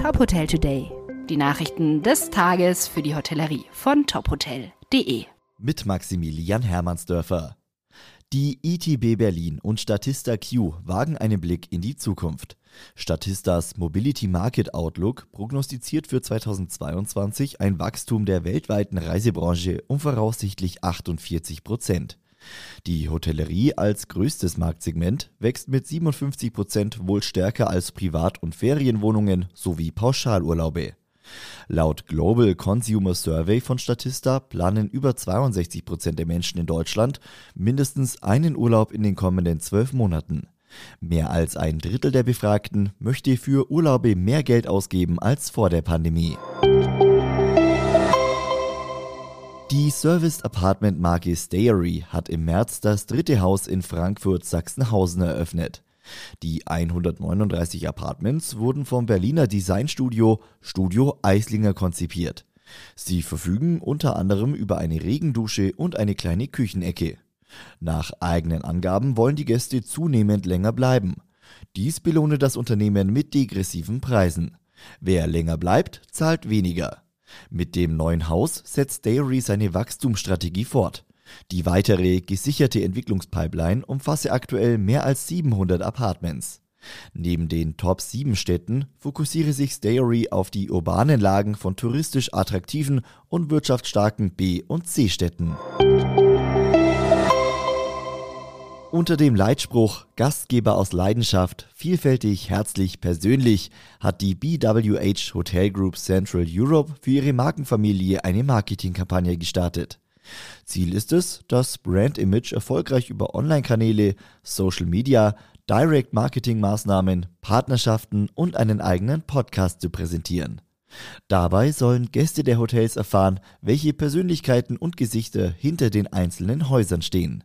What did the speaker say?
Top Hotel Today. Die Nachrichten des Tages für die Hotellerie von tophotel.de. Mit Maximilian Hermannsdörfer. Die ITB Berlin und Statista Q wagen einen Blick in die Zukunft. Statistas Mobility Market Outlook prognostiziert für 2022 ein Wachstum der weltweiten Reisebranche um voraussichtlich 48 Prozent. Die Hotellerie als größtes Marktsegment wächst mit 57 Prozent wohl stärker als Privat- und Ferienwohnungen sowie Pauschalurlaube. Laut Global Consumer Survey von Statista planen über 62 Prozent der Menschen in Deutschland mindestens einen Urlaub in den kommenden zwölf Monaten. Mehr als ein Drittel der Befragten möchte für Urlaube mehr Geld ausgeben als vor der Pandemie. Die Serviced Apartment Marke Stayery hat im März das dritte Haus in Frankfurt-Sachsenhausen eröffnet. Die 139 Apartments wurden vom Berliner Designstudio Studio Eislinger konzipiert. Sie verfügen unter anderem über eine Regendusche und eine kleine Küchenecke. Nach eigenen Angaben wollen die Gäste zunehmend länger bleiben. Dies belohne das Unternehmen mit degressiven Preisen. Wer länger bleibt, zahlt weniger. Mit dem neuen Haus setzt Dairy seine Wachstumsstrategie fort. Die weitere gesicherte Entwicklungspipeline umfasse aktuell mehr als 700 Apartments. Neben den Top 7 Städten fokussiere sich Stayery auf die urbanen Lagen von touristisch attraktiven und wirtschaftsstarken B- und C-Städten. Unter dem Leitspruch Gastgeber aus Leidenschaft, vielfältig, herzlich, persönlich hat die BWH Hotel Group Central Europe für ihre Markenfamilie eine Marketingkampagne gestartet. Ziel ist es, das Brand Image erfolgreich über Online-Kanäle, Social Media, Direct Marketing Maßnahmen, Partnerschaften und einen eigenen Podcast zu präsentieren. Dabei sollen Gäste der Hotels erfahren, welche Persönlichkeiten und Gesichter hinter den einzelnen Häusern stehen.